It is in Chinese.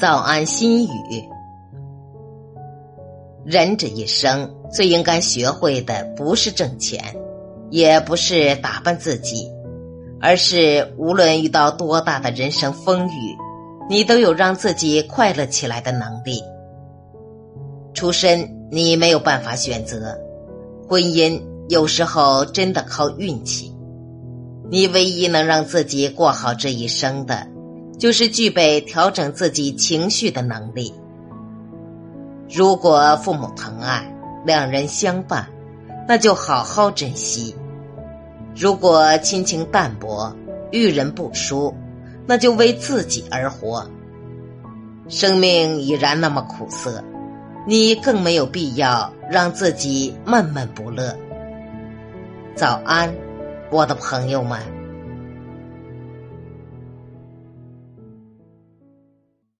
早安心语。人这一生最应该学会的，不是挣钱，也不是打扮自己，而是无论遇到多大的人生风雨，你都有让自己快乐起来的能力。出身你没有办法选择，婚姻有时候真的靠运气。你唯一能让自己过好这一生的。就是具备调整自己情绪的能力。如果父母疼爱，两人相伴，那就好好珍惜；如果亲情淡薄，遇人不淑，那就为自己而活。生命已然那么苦涩，你更没有必要让自己闷闷不乐。早安，我的朋友们。